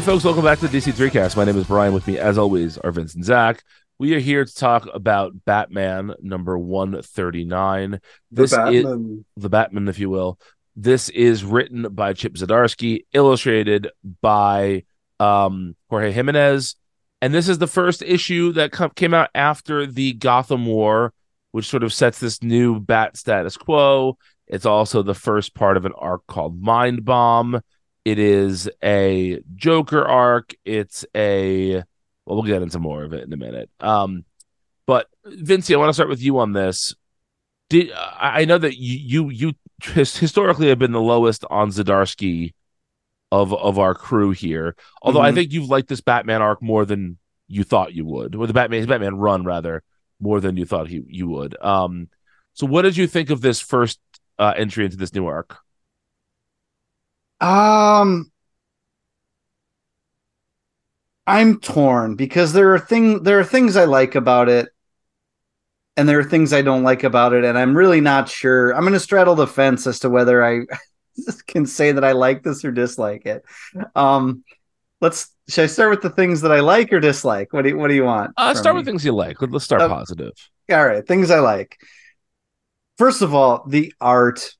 Hey, folks, welcome back to the DC 3Cast. My name is Brian. With me, as always, are Vince and Zach. We are here to talk about Batman number 139. This the is Batman. the Batman, if you will. This is written by Chip Zdarsky, illustrated by um, Jorge Jimenez. And this is the first issue that com- came out after the Gotham War, which sort of sets this new Bat status quo. It's also the first part of an arc called Mind Bomb. It is a Joker arc. It's a well, we'll get into more of it in a minute. Um, but Vincey, I want to start with you on this. Did I I know that you you you his, historically have been the lowest on Zdarsky of of our crew here. Although I Mhm. think you've liked this Batman arc more than you thought you would, or the Batman his Batman run rather more than you thought he you would. Um, so what did you think of this first uh, entry into this new arc? Um, I'm torn because there are thing there are things I like about it, and there are things I don't like about it, and I'm really not sure. I'm going to straddle the fence as to whether I can say that I like this or dislike it. Um, let's should I start with the things that I like or dislike? What do you What do you want? Uh, start me? with things you like. Let- Let's start Uh, positive. All right, things I like. First of all, the art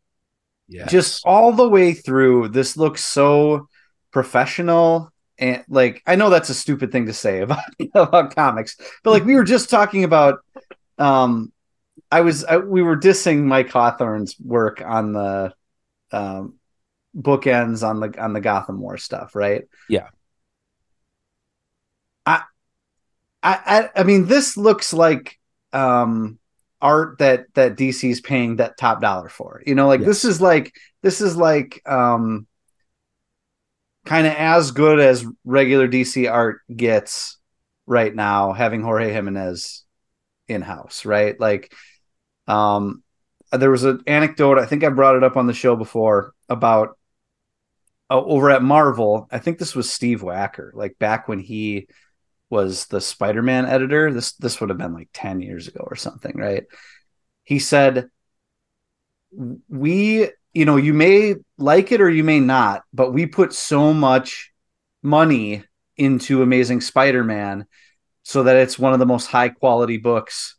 Yeah, just all the way through this looks so professional and like i know that's a stupid thing to say about about comics but like we were just talking about um i was I, we were dissing mike hawthorne's work on the um bookends on the on the gotham war stuff right Yeah. i i i, I mean this looks like um art that that DC's paying that top dollar for. You know, like this is like this is like um kind of as good as regular DC art gets right now having Jorge Jimenez in house, right? Like um there was an anecdote, I think I brought it up on the show before about uh, over at Marvel, I think this was Steve Wacker, like back when he was the Spider-Man editor. This this would have been like 10 years ago or something, right? He said we, you know, you may like it or you may not, but we put so much money into Amazing Spider-Man so that it's one of the most high quality books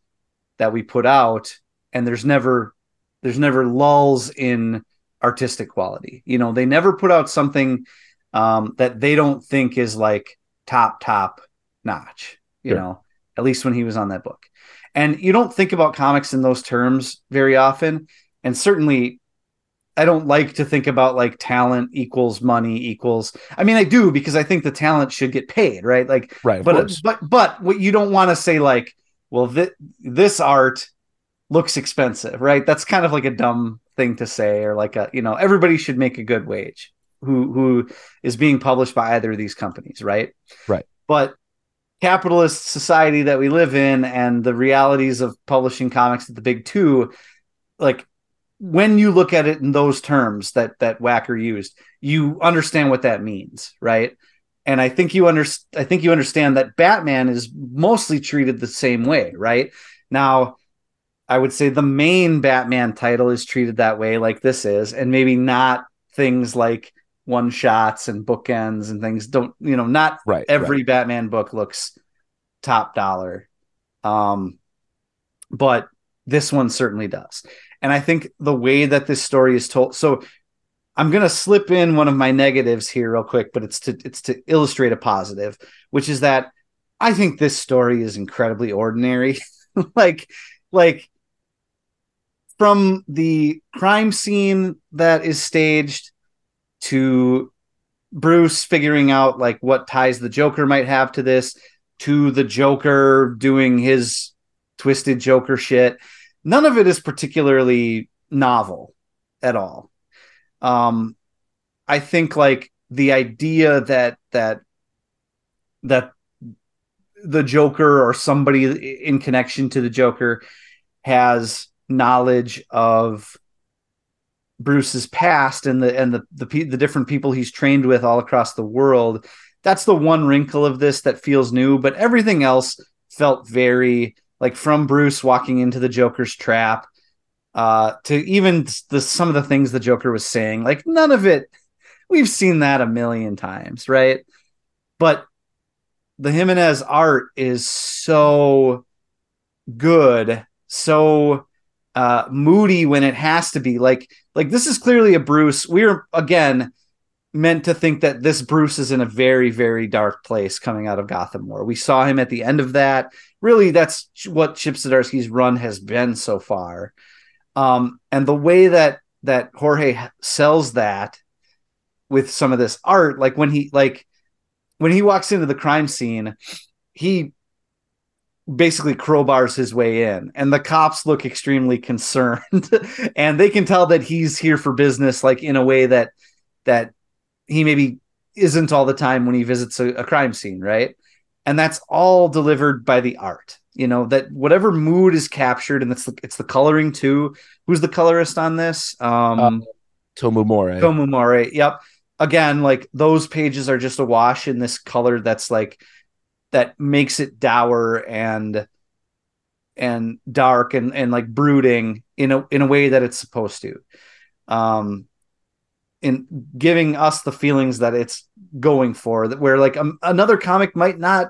that we put out and there's never there's never lulls in artistic quality. You know, they never put out something um, that they don't think is like top top notch. You Sure. know, at least when he was on that book. And you don't think about comics in those terms very often. And certainly, I don't like to think about like talent equals money equals. I mean, I do because I think the talent should get paid, right? Like, right. But course. but but what you don't want to say like, well, thi- this art looks expensive, right? That's kind of like a dumb thing to say, or like a you know, everybody should make a good wage who who is being published by either of these companies, right? Right. But capitalist society that we live in and the realities of publishing comics at the big two, like when you look at it in those terms that that Wacker used, you understand what that means, right? And I think you under I think you understand that Batman is mostly treated the same way, right? Now, I would say the main Batman title is treated that way, like this is, and maybe not things like one shots and bookends and things. Don't you know? Not right. every right. Batman book looks top dollar. Um, but this one certainly does. And I think the way that this story is told, so I'm gonna slip in one of my negatives here real quick, but it's to it's to illustrate a positive, which is that I think this story is incredibly ordinary. like like from the crime scene that is staged to Bruce figuring out like what ties the Joker might have to this, to the Joker doing his twisted Joker shit. None of it is particularly novel at all. Um, I think like the idea that that that the Joker or somebody in connection to the Joker has knowledge of Bruce's past and the and the the the different people he's trained with all across the world. That's the one wrinkle of this that feels new, but everything else felt very like from Bruce walking into the Joker's trap uh to even the some of the things the Joker was saying. Like none of it we've seen that a million times, right? but the Jimenez art is so good, so uh, moody when it has to be. Like like this is clearly a Bruce. We're again meant to think that this Bruce is in a very very dark place coming out of Gotham War. We saw him at the end of that. Really, that's what Chip Zdarsky's run has been so far. Um, and the way that that Jorge sells that with some of this art, like when he like when he walks into the crime scene, he basically crowbars his way in. And the cops look extremely concerned and they can tell that he's here for business like in a way that that he maybe isn't all the time when he visits a, a crime scene right? And that's all delivered by the art you know that whatever mood is captured and it's the, it's the coloring too. Who's the colorist on this? Um uh, Tomeu Tomeu Morey yep. Again like those pages are just a wash in this color that's like that makes it dour and and dark and and like brooding in a in a way that it's supposed to. Um in giving us the feelings that it's going for that where like um, another comic might not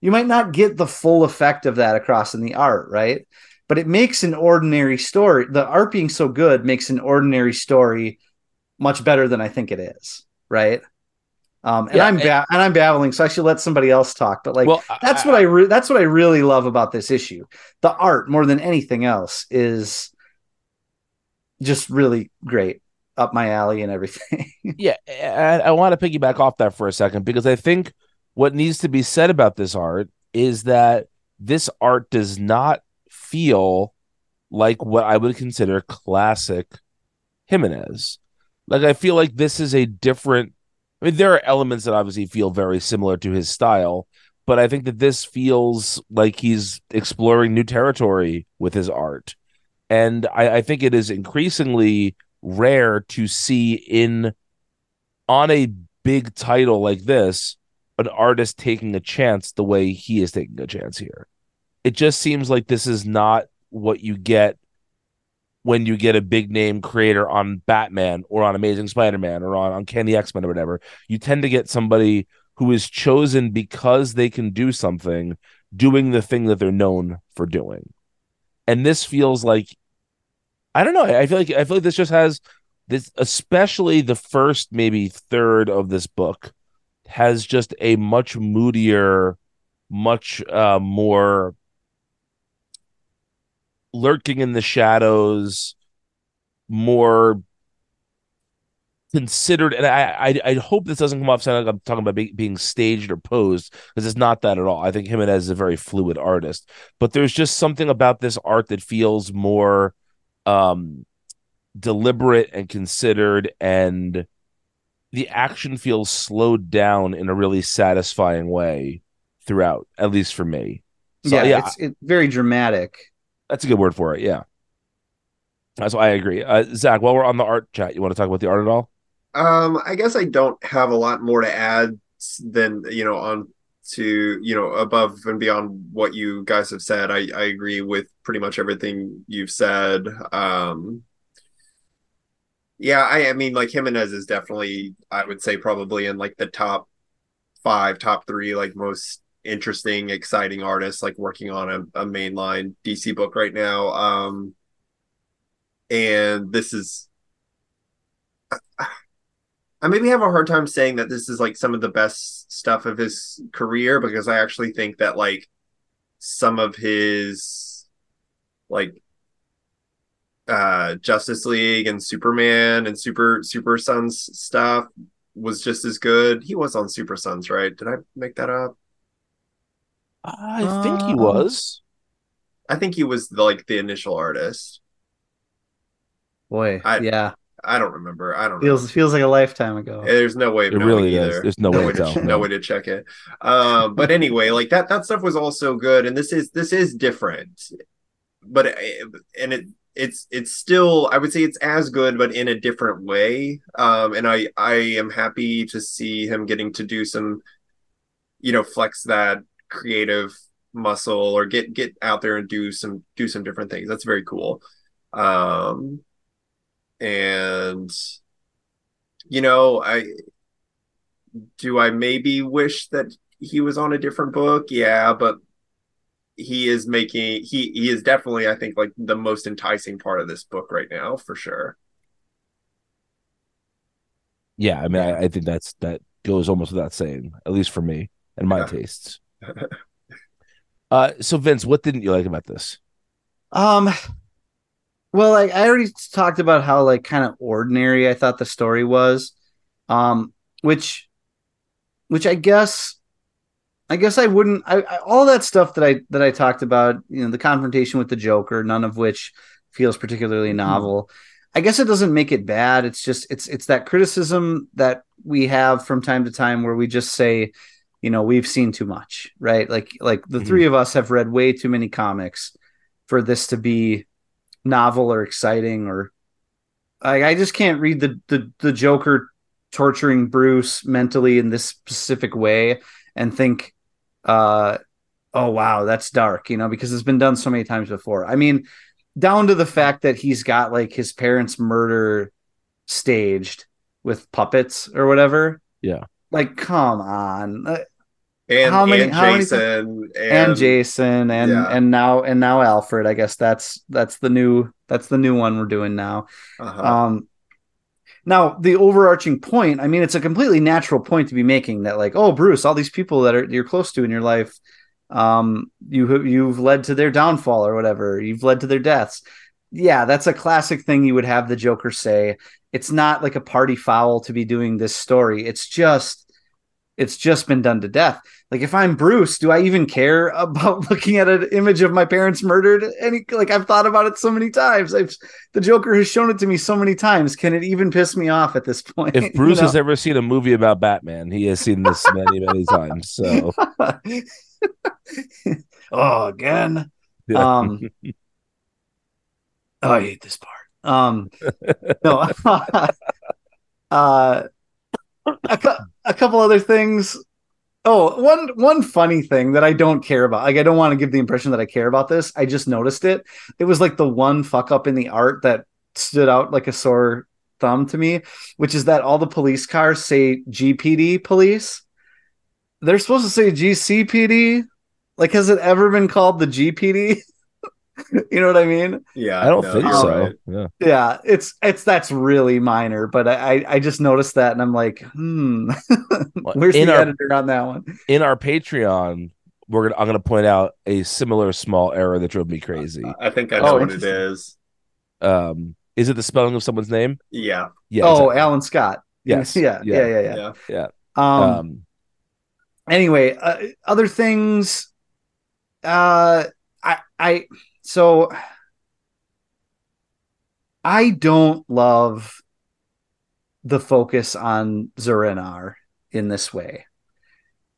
you might not get the full effect of that across in the art right? But it makes an ordinary story the art being so good makes an ordinary story much better than i think it is right um, and yeah, I'm ba- and I'm babbling, so I should let somebody else talk. But like, well, that's I, what I re- that's what I really love about this issue. The art, more than anything else, is just really great, up my alley and everything. yeah, I, I want to piggyback off that for a second because I think what needs to be said about this art is that this art does not feel like what I would consider classic Jimenez. Like I feel like this is a different I mean, there are elements that obviously feel very similar to his style, but I think that this feels like he's exploring new territory with his art. And I, I think it is increasingly rare to see in on a big title like this an artist taking a chance the way he is taking a chance here. It just seems like this is not what you get when you get a big name creator on Batman or on Amazing Spider-Man or on Uncanny X-Men or whatever, you tend to get somebody who is chosen because they can do something, doing the thing that they're known for doing. And this feels like I don't know. I feel like I feel like this just has this, especially the first maybe third of this book, has just a much moodier, much uh, more lurking in the shadows, more considered. And I, I, I hope this doesn't come off sounding like I'm talking about be, being staged or posed because it's not that at all. I think Jimenez is a very fluid artist, but there's just something about this art that feels more um, deliberate and considered and the action feels slowed down in a really satisfying way throughout, at least for me. So, yeah, yeah, it's, it's very dramatic. That's a good word for it. Yeah. That's why I agree. Uh, Zach, while we're on the art chat, you want to talk about the art at all? Um, I guess I don't have a lot more to add than you know on to you know above and beyond what you guys have said. I I agree with pretty much everything you've said. Um, yeah, I I mean like Jimenez is definitely I would say probably in like the top five, top three like most interesting, exciting artist like working on a, a mainline DC book right now. Um, and this is, I maybe have a hard time saying that this is like some of the best stuff of his career because I actually think that like some of his like uh Justice League and Superman and Super Super Sons stuff was just as good. He was on Super Sons, right? Did I make that up? I think he um, was. I think he was the, like the initial artist. Boy, I, yeah. I don't remember. I don't feels know. feels like a lifetime ago. There's no way. it really either. is. There's no, no way, to, no. no way to check it. Um, but anyway, like that that stuff was also good, and this is this is different, but and it it's it's still I would say it's as good, but in a different way. Um, and I I am happy to see him getting to do some, you know, flex that creative muscle or get get out there and do some do some different things. That's very cool. Um and you know, I do I maybe wish that he was on a different book? Yeah, but he is making he he is definitely I think like the most enticing part of this book right now for sure. Yeah, I mean, I, I think that's that goes almost without saying, at least for me and my Yeah. tastes. Uh, so Vince, what didn't you like about this? Um, well, like I already talked about how like kind of ordinary I thought the story was, um, which, which I guess, I guess I wouldn't. I, I all that stuff that I that I talked about, you know, the confrontation with the Joker, none of which feels particularly novel. I guess it doesn't make it bad. It's just it's it's that criticism that we have from time to time where we just say, you know, we've seen too much, right? Like like the Mhm. three of us have read way too many comics for this to be novel or exciting or I, I just can't read the, the the Joker torturing Bruce mentally in this specific way and think uh oh wow that's dark you know because it's been done so many times before i mean down to the fact that he's got like his parents murder staged with puppets or whatever Yeah. Like come on Uh, And How many- and how many Jason and, and Jason and yeah. and now and now Alfred. I guess that's that's the new that's the new one we're doing now. uh-huh. Um now the overarching point, I mean it's a completely natural point to be making that like, oh Bruce, all these people that are you're close to in your life um you you've led to their downfall or whatever. You've led to their deaths. Yeah, that's a classic thing you would have the Joker say. It's not like a party foul to be doing this story. It's just it's just been done to death. Like if I'm Bruce, do I even care about looking at an image of my parents murdered? Any like I've thought about it so many times. I've the Joker has shown it to me so many times. Can it even piss me off at this point? If Bruce You has ever seen a movie about Batman, he has seen this many, many times. So oh, again. yeah. Um Oh, I hate this part. Um no uh a, cou- a couple other things. Oh, one one funny thing that I don't care about. Like I don't want to give the impression that I care about this. I just noticed it. It was like the one fuck up in the art that stood out like a sore thumb to me, which is that all the police cars say GPD police. They're supposed to say GCPD. Like has it ever been called the GPD? you know what I mean? yeah, I don't no, think so. right. Yeah. Yeah, it's it's that's really minor, but I I, I just noticed that and I'm like, hmm, where's in the our editor on that one? in our Patreon, we're gonna I'm gonna point out a similar small error that drove me crazy. I think I Oh, know what it interesting. is. Um, is it the spelling of someone's name? Yeah, Yeah. oh, exactly. Alan Scott. Yes. Yeah, yeah, yeah, yeah. yeah. Um, Um, anyway, uh, other things. Uh, I I so I don't love the focus on Zur-En-Arrh in this way.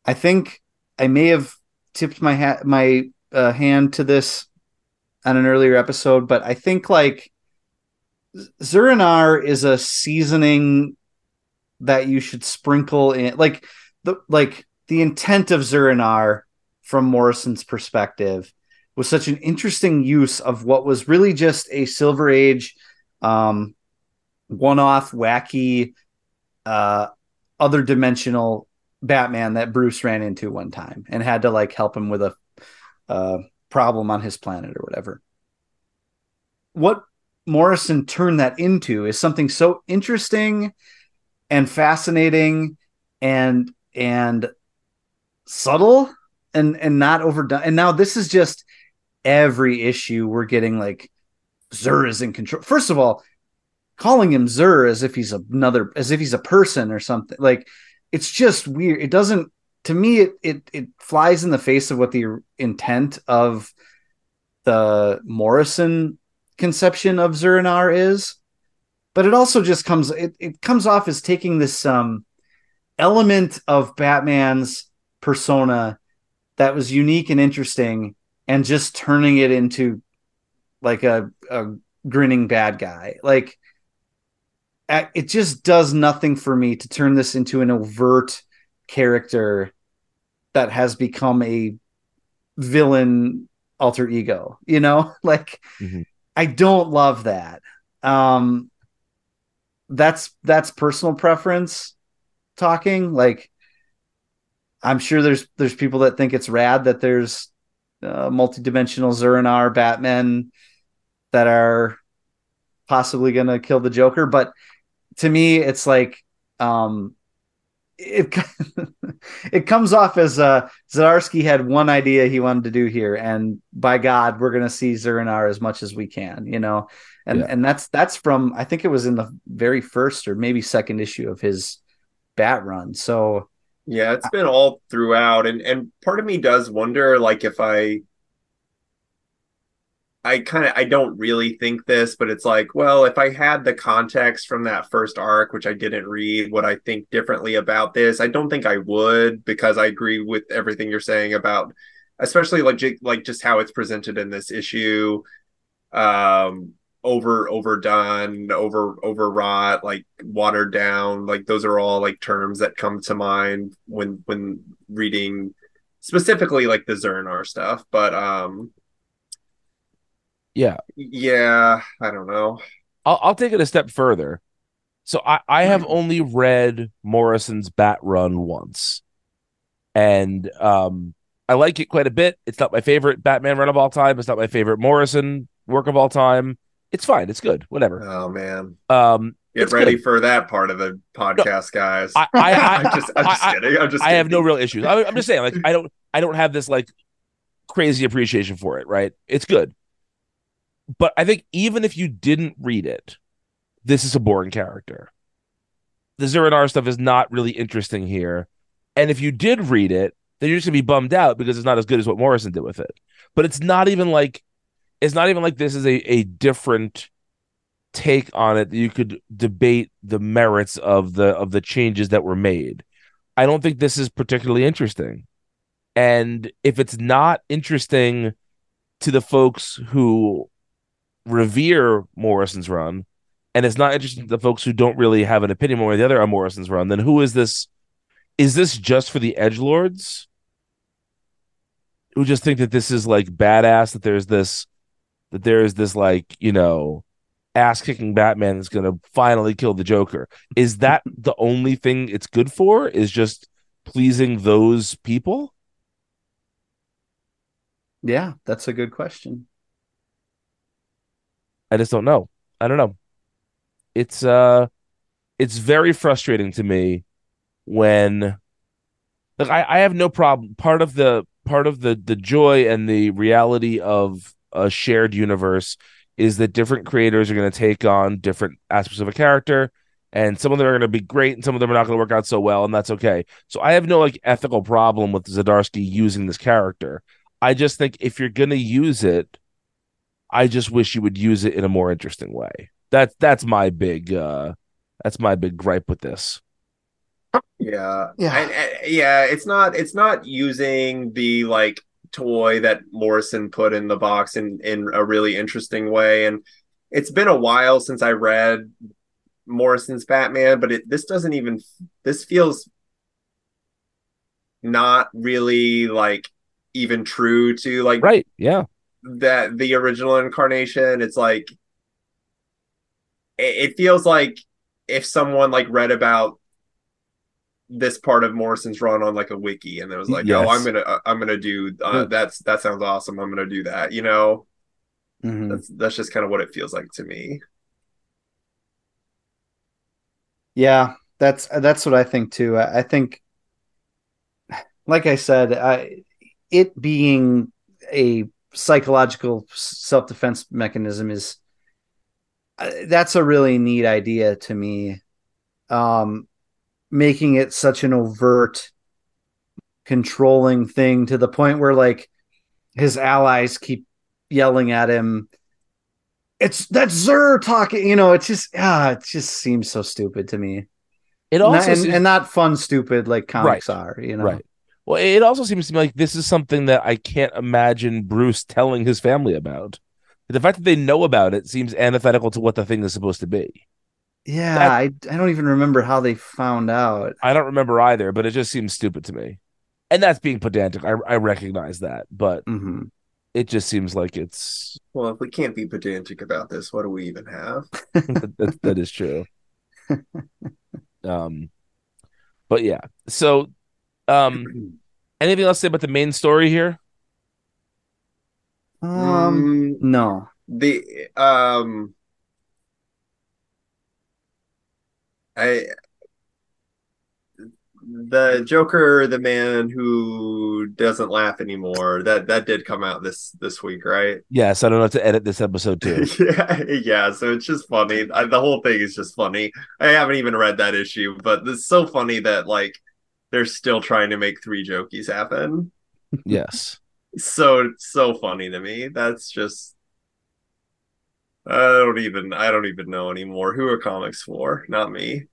I think I may have tipped my hat my uh, hand to this on an earlier episode, but I think like Zur-En-Arrh is a seasoning that you should sprinkle in like the like the intent of Zur-En-Arrh from Morrison's perspective was such an interesting use of what was really just a Silver Age um one-off wacky uh other dimensional Batman that Bruce ran into one time and had to like help him with a uh problem on his planet or whatever. What Morrison turned that into is something so interesting and fascinating and and subtle and and not overdone. And now this is just every issue we're getting like Zur is in control. First of all, calling him Zur as if he's another as if he's a person or something. Like it's just weird. It doesn't to me it it it flies in the face of what the intent of the Morrison conception of Zur-En-Arrh is. But it also just comes it, it comes off as taking this um element of Batman's persona that was unique and interesting and just turning it into like a, a grinning bad guy. Like it just does nothing for me to turn this into an overt character that has become a villain alter ego, you know? Like Mhm. I don't love that. Um that's that's personal preference. talking. Like, I'm sure there's there's people that think it's rad that there's uh, multi-dimensional Zur-En-Arrh Batman that are possibly going to kill the Joker, but to me, it's like um, it it comes off as uh Zdarsky had one idea he wanted to do here, and by God, we're gonna see Zur-En-Arrh as much as we can, you know. And yeah. and that's that's from I think it was in the very first or maybe second issue of his bat run. So yeah, it's been all throughout, and and part of me does wonder, like, if I I kind of I don't really think this, but it's like, well, if I had the context from that first arc, which I didn't read, would I think differently about this? I don't think I would because I agree with everything you're saying about, especially like like just how it's presented in this issue, um, over overdone, over overwrought, like watered down. Like those are all like terms that come to mind when when reading specifically like the Zur-En-Arrh stuff, but um yeah. Yeah, I don't know. I'll, I'll take it a step further. So I, I have only read Morrison's Bat Run once. And um I like it quite a bit. It's not my favorite Batman run of all time. It's not my favorite Morrison work of all time. It's fine. It's good. Whatever. Oh man. Um Get ready good. for that part of the podcast, no, guys. I, I, I, just, I'm just kidding. I'm just. I have no real issues. I, I'm just saying, like, I don't, I don't have this like crazy appreciation for it. Right? It's good but I think even if you didn't read it, this is a boring character. The Zur-En-Arrh stuff is not really interesting here. And if you did read it, then you're just gonna be bummed out because it's not as good as what Morrison did with it. But it's not even like it's not even like this is a, a different take on it that you could debate the merits of the of the changes that were made. I don't think this is particularly interesting. And if it's not interesting to the folks who revere Morrison's run, and it's not interesting to the folks who don't really have an opinion one way or the other on Morrison's run, then who is this? Is this just for the edge lords who just think that this is like badass? That there's this, that there is this like you know, ass kicking Batman that's going to finally kill the Joker. Is that the only thing it's good for? Is just pleasing those people? Yeah, that's a good question. I just don't know. I don't know. It's uh it's very frustrating to me when like I, I have no problem. Part of the part of the the joy and the reality of a shared universe is that different creators are going to take on different aspects of a character and some of them are going to be great and some of them are not going to work out so well and that's okay so i have no like ethical problem with zdarsky using this character i just think if you're going to use it I just wish you would use it in a more interesting way. That's that's my big uh that's my big gripe with this. Yeah. Yeah. And, and, yeah, it's not it's not using the like toy that Morrison put in the box in in a really interesting way. And it's been a while since I read Morrison's Batman, but it this doesn't even this feels not really like even true to like right yeah. that the original incarnation. It's like it, it feels like if someone like read about this part of Morrison's run on like a wiki and it was like, yes. "Oh, I'm gonna, uh, I'm gonna do uh, that's that sounds awesome. I'm gonna do that." You know, mm-hmm. that's that's just kind of what it feels like to me. Yeah, that's that's what I think too. I, I think, like I said, I, it being a psychological self defense mechanism is uh, that's a really neat idea to me. Um, making it such an overt, controlling thing to the point where like his allies keep yelling at him. It's that's Zur talking, you know. It just ah, it just seems so stupid to me. It also not, and, seems... and, not fun stupid like comics right. are, you know. Right. Well, it also seems to me like this is something that I can't imagine Bruce telling his family about. The fact that they know about it seems antithetical to what the thing is supposed to be. Yeah, that, I, I don't even remember how they found out. I don't remember either, but it just seems stupid to me. And that's being pedantic. I, I recognize that, but mm-hmm. it just seems like it's. Well, if we can't be pedantic about this, what do we even have? that, that is true. um, But yeah. So um anything else to say about the main story here? Um, Mm, no. the um I the Joker, the man who doesn't laugh anymore, that that did come out this this week, right? Yes, I don't have to edit this episode too. yeah, yeah. So it's just funny. I, the whole thing is just funny. I haven't even read that issue, but it's so funny that like they're still trying to make three Jokies happen. yes. So so funny to me. That's just I don't even I don't even know anymore. Who are comics for? Not me.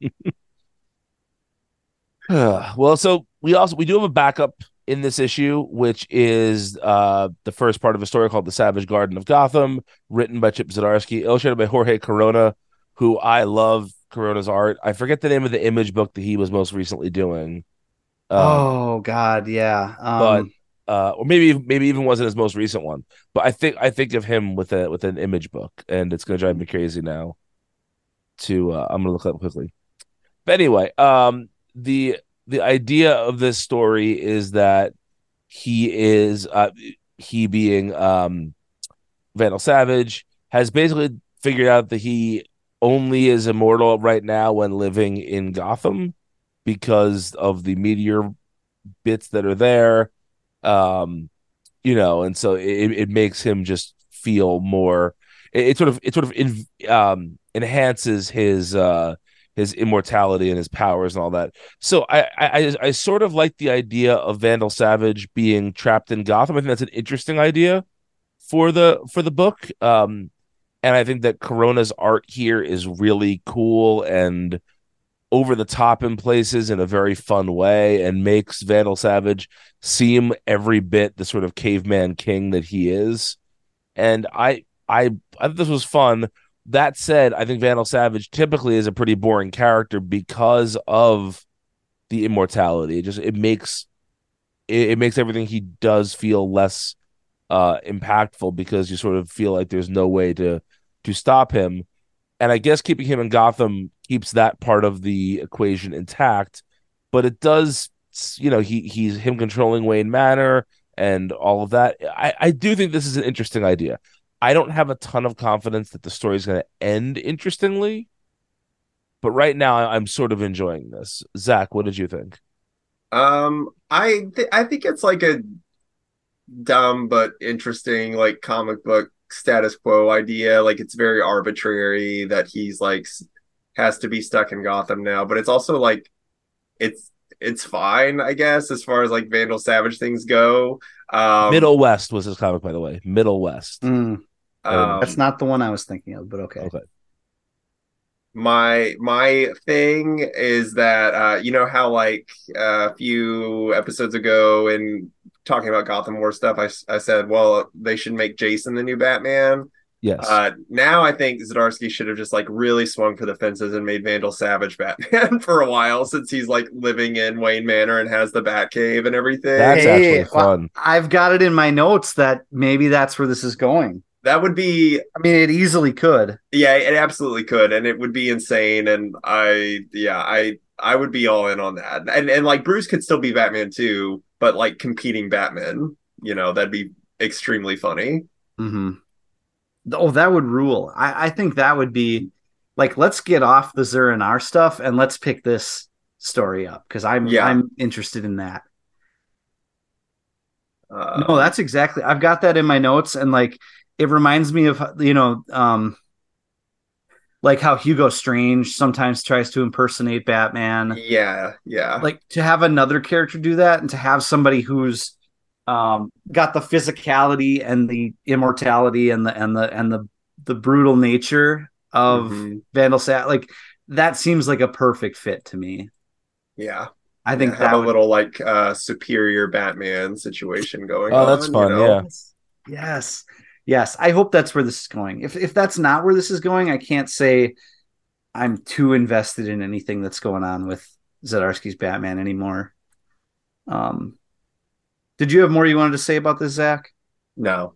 well, so we also we do have a backup in this issue, which is uh the first part of a story called The Savage Garden of Gotham, written by Chip Zdarsky, illustrated by Jorge Corona, who I love Corona's art. I forget the name of the image book that he was most recently doing. Um, oh God, yeah. Um, uh, or maybe maybe even wasn't his most recent one. But I think I think of him with a with an image book, and it's gonna drive me crazy now. To uh, I'm gonna look up quickly. But anyway, um, the the idea of this story is that he is uh, he being um, Vandal Savage has basically figured out that he only is immortal right now when living in Gotham because of the meteor bits that are there um you know and so it, it makes him just feel more it, it sort of it sort of in, um enhances his uh his immortality and his powers and all that. So I, I i sort of like the idea of vandal savage being trapped in gotham. I think that's an interesting idea for the for the book. Um and i think that corona's art here is really cool and over the top in places in a very fun way and makes Vandal Savage seem every bit the sort of caveman king that he is. And I I I thought this was fun. That said, I think Vandal Savage typically is a pretty boring character because of the immortality. It just it makes it, it makes everything he does feel less uh impactful because you sort of feel like there's no way to to stop him. And I guess keeping him in Gotham keeps that part of the equation intact, but it does, you know, he he's him controlling Wayne Manor and all of that. I, I do think this is an interesting idea. I don't have a ton of confidence that the story is going to end interestingly, but right now I'm sort of enjoying this. Zach, what did you think? Um, I th- I think it's like a dumb but interesting like comic book status quo idea. Like it's very arbitrary that he's like has to be stuck in Gotham now, but it's also like it's it's fine, I guess, as far as like Vandal Savage things go. Um, Middle West was his comic, by the way. Middlewest. mm, um, that's not the one I was thinking of, but okay. Okay. My my thing is that uh you know how like uh, a few episodes ago in talking about Gotham War stuff I, I said well they should make Jason the new Batman Yes. uh now I think Zdarsky should have just like really swung for the fences and made Vandal Savage Batman for a while since he's like living in Wayne Manor and has the Batcave and everything That's Hey, actually fun. I've got it in my notes that maybe that's where this is going. That would be I mean, it easily could. Yeah, it absolutely could, and it would be insane. And I, yeah, I, I would be all in on that. And and like Bruce could still be Batman too, but like competing Batman, you know, that'd be extremely funny. Mm-hmm. Oh, that would rule. I, I think that would be like let's get off the Zur-En-Arrh stuff and let's pick this story up because I'm Yeah. I'm interested in that. Uh, no, that's exactly. I've got that in my notes, and like it reminds me of you know, um, like how Hugo Strange sometimes tries to impersonate Batman. yeah, yeah, Like to have another character do that, and to have somebody who's um, got the physicality and the immortality and the and the and the the brutal nature of Mhm. Vandal Sat, like that seems like a perfect fit to me. yeah. I think Yeah, that have a would- little like uh superior Batman situation going. Oh, that's on, fun, you know? yeah. Yes. Yes. I hope that's where this is going. If if that's not where this is going, I can't say I'm too invested in anything that's going on with Zdarsky's Batman anymore. Um did you have more you wanted to say about this, Zach? No.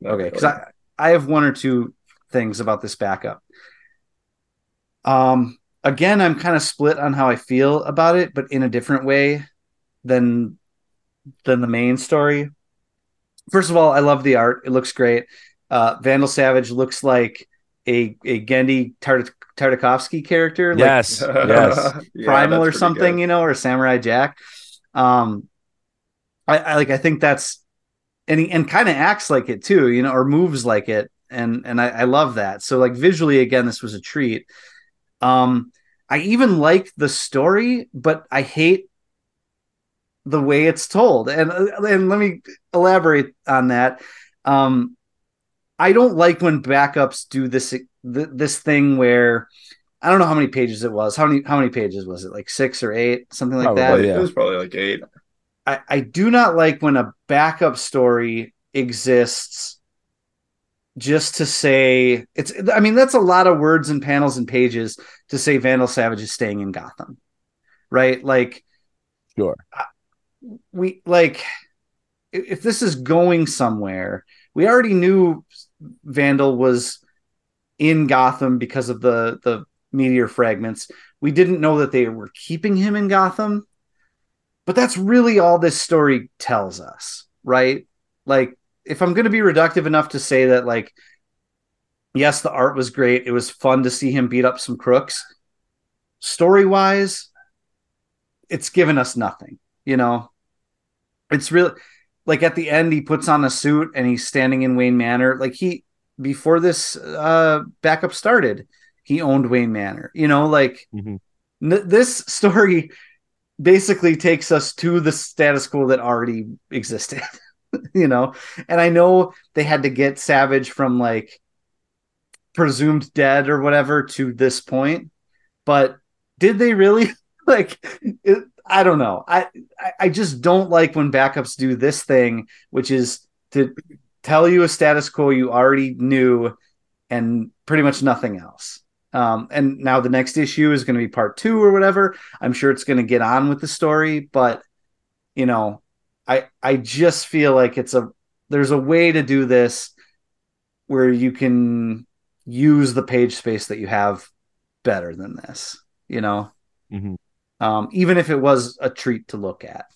No, Okay, because I, I have one or two things about this backup. Um again, I'm kind of split on how I feel about it, but in a different way than than the main story. First of all, I love the art; it looks great. Uh, Vandal Savage looks like a a Genndy Tart- Tartakovsky character, like Yes, yes. Primal that's or something, good. you know, or Samurai Jack. Um, I, I like. I think that's and he and kind of acts like it too, you know, or moves like it, and and I, I love that. So like visually, again, this was a treat. Um, I even like the story, but I hate the way it's told. And and let me elaborate on that. Um, I don't like when backups do this this thing where I don't know how many pages it was. How many how many pages was it? Like six or eight, something like that. Probably, It was probably like eight. I, I do not like when a backup story exists just to say it's I mean that's a lot of words and panels and pages to say Vandal Savage is staying in Gotham. Right? Like Sure. We like if this is going somewhere, we already knew Vandal was in Gotham because of the the meteor fragments. We didn't know that they were keeping him in Gotham. But that's really all this story tells us, right? Like if I'm going to be reductive enough to say that like yes, the art was great. It was fun to see him beat up some crooks. Story-wise, it's given us nothing, you know. It's really like at the end he puts on a suit and he's standing in Wayne Manor. Like he before this uh backup started, he owned Wayne Manor. You know, like Mhm. n- this story basically takes us to the status quo that already existed. you know, and I know they had to get Savage from like presumed dead or whatever to this point, but did they really like it, I don't know. I, I just don't like when backups do this thing, which is to tell you a status quo you already knew and pretty much nothing else. Um, and now the next issue is going to be part two or whatever. I'm sure it's going to get on with the story, but you know, I I just feel like it's a there's a way to do this where you can use the page space that you have better than this. You know, Mhm. Um, even if it was a treat to look at.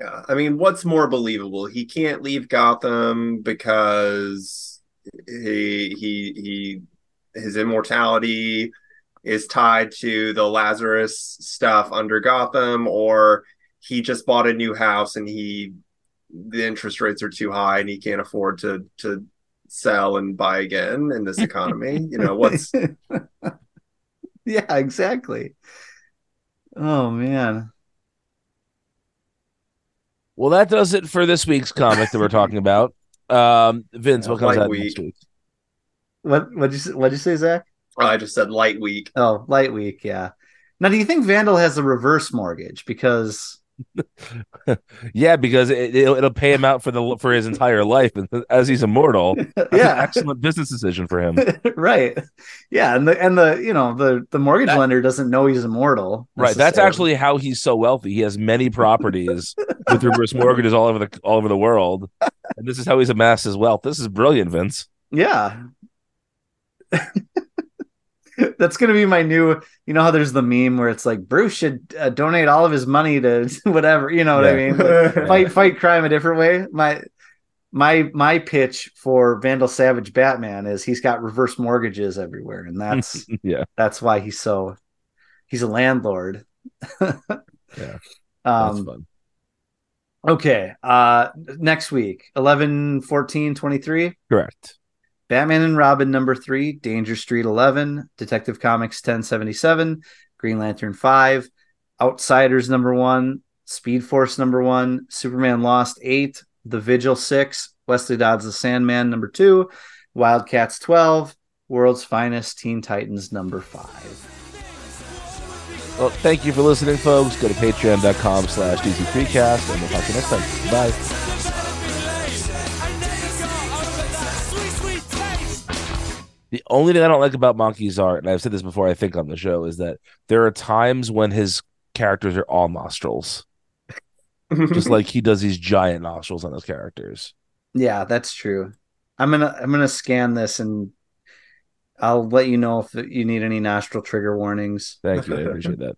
Yeah, I mean, what's more believable? He can't leave Gotham because he he he his immortality is tied to the Lazarus stuff under Gotham, or he just bought a new house and he the interest rates are too high and he can't afford to to sell and buy again in this economy. you know, what's yeah, exactly. Oh man. Well, that does it for this week's comic that we're talking about. Um, Vince, Yeah, what comes out week. next week? What what'd you what'd you say, Zach? I just said light week. Oh, light week, yeah. Now, do you think Vandal has a reverse mortgage? Because Yeah, because it, it'll, it'll pay him out for the for his entire life, and as he's immortal, yeah, excellent business decision for him. right. Yeah, and the and the you know the the mortgage That- lender doesn't know he's immortal. Right, that's actually how he's so wealthy. He has many properties with reverse mortgages all over the all over the world, and this is how he's amassed his wealth. This is brilliant, Vince. yeah. That's gonna be my new. You know how there's the meme where it's like Bruce should uh, donate all of his money to whatever. You know what I mean? Like, fight fight crime a different way. My my my pitch for Vandal Savage Batman is he's got reverse mortgages everywhere, and that's Yeah, that's why he's so he's a landlord. Yeah, that's Um, fun. okay. Uh, next week, 11, 14, 23. Correct. Batman and Robin number three, Danger Street 11, Detective Comics 1077, Green Lantern 5, Outsiders number one, Speed Force number one, Superman Lost 8, The Vigil 6, Wesley Dodds The Sandman number two, Wildcats 12, World's Finest Teen Titans number 5. Well, thank you for listening, folks. Go to patreon.com slash DC3cast, and we'll talk to you next time. Bye. The only thing I don't like about Monkey's art, and I've said this before, I think on the show, is that there are times when his characters are all nostrils, just like he does these giant nostrils on his characters. Yeah, that's true. I'm gonna I'm gonna scan this and I'll let you know if you need any nostril trigger warnings. Thank you. I appreciate that.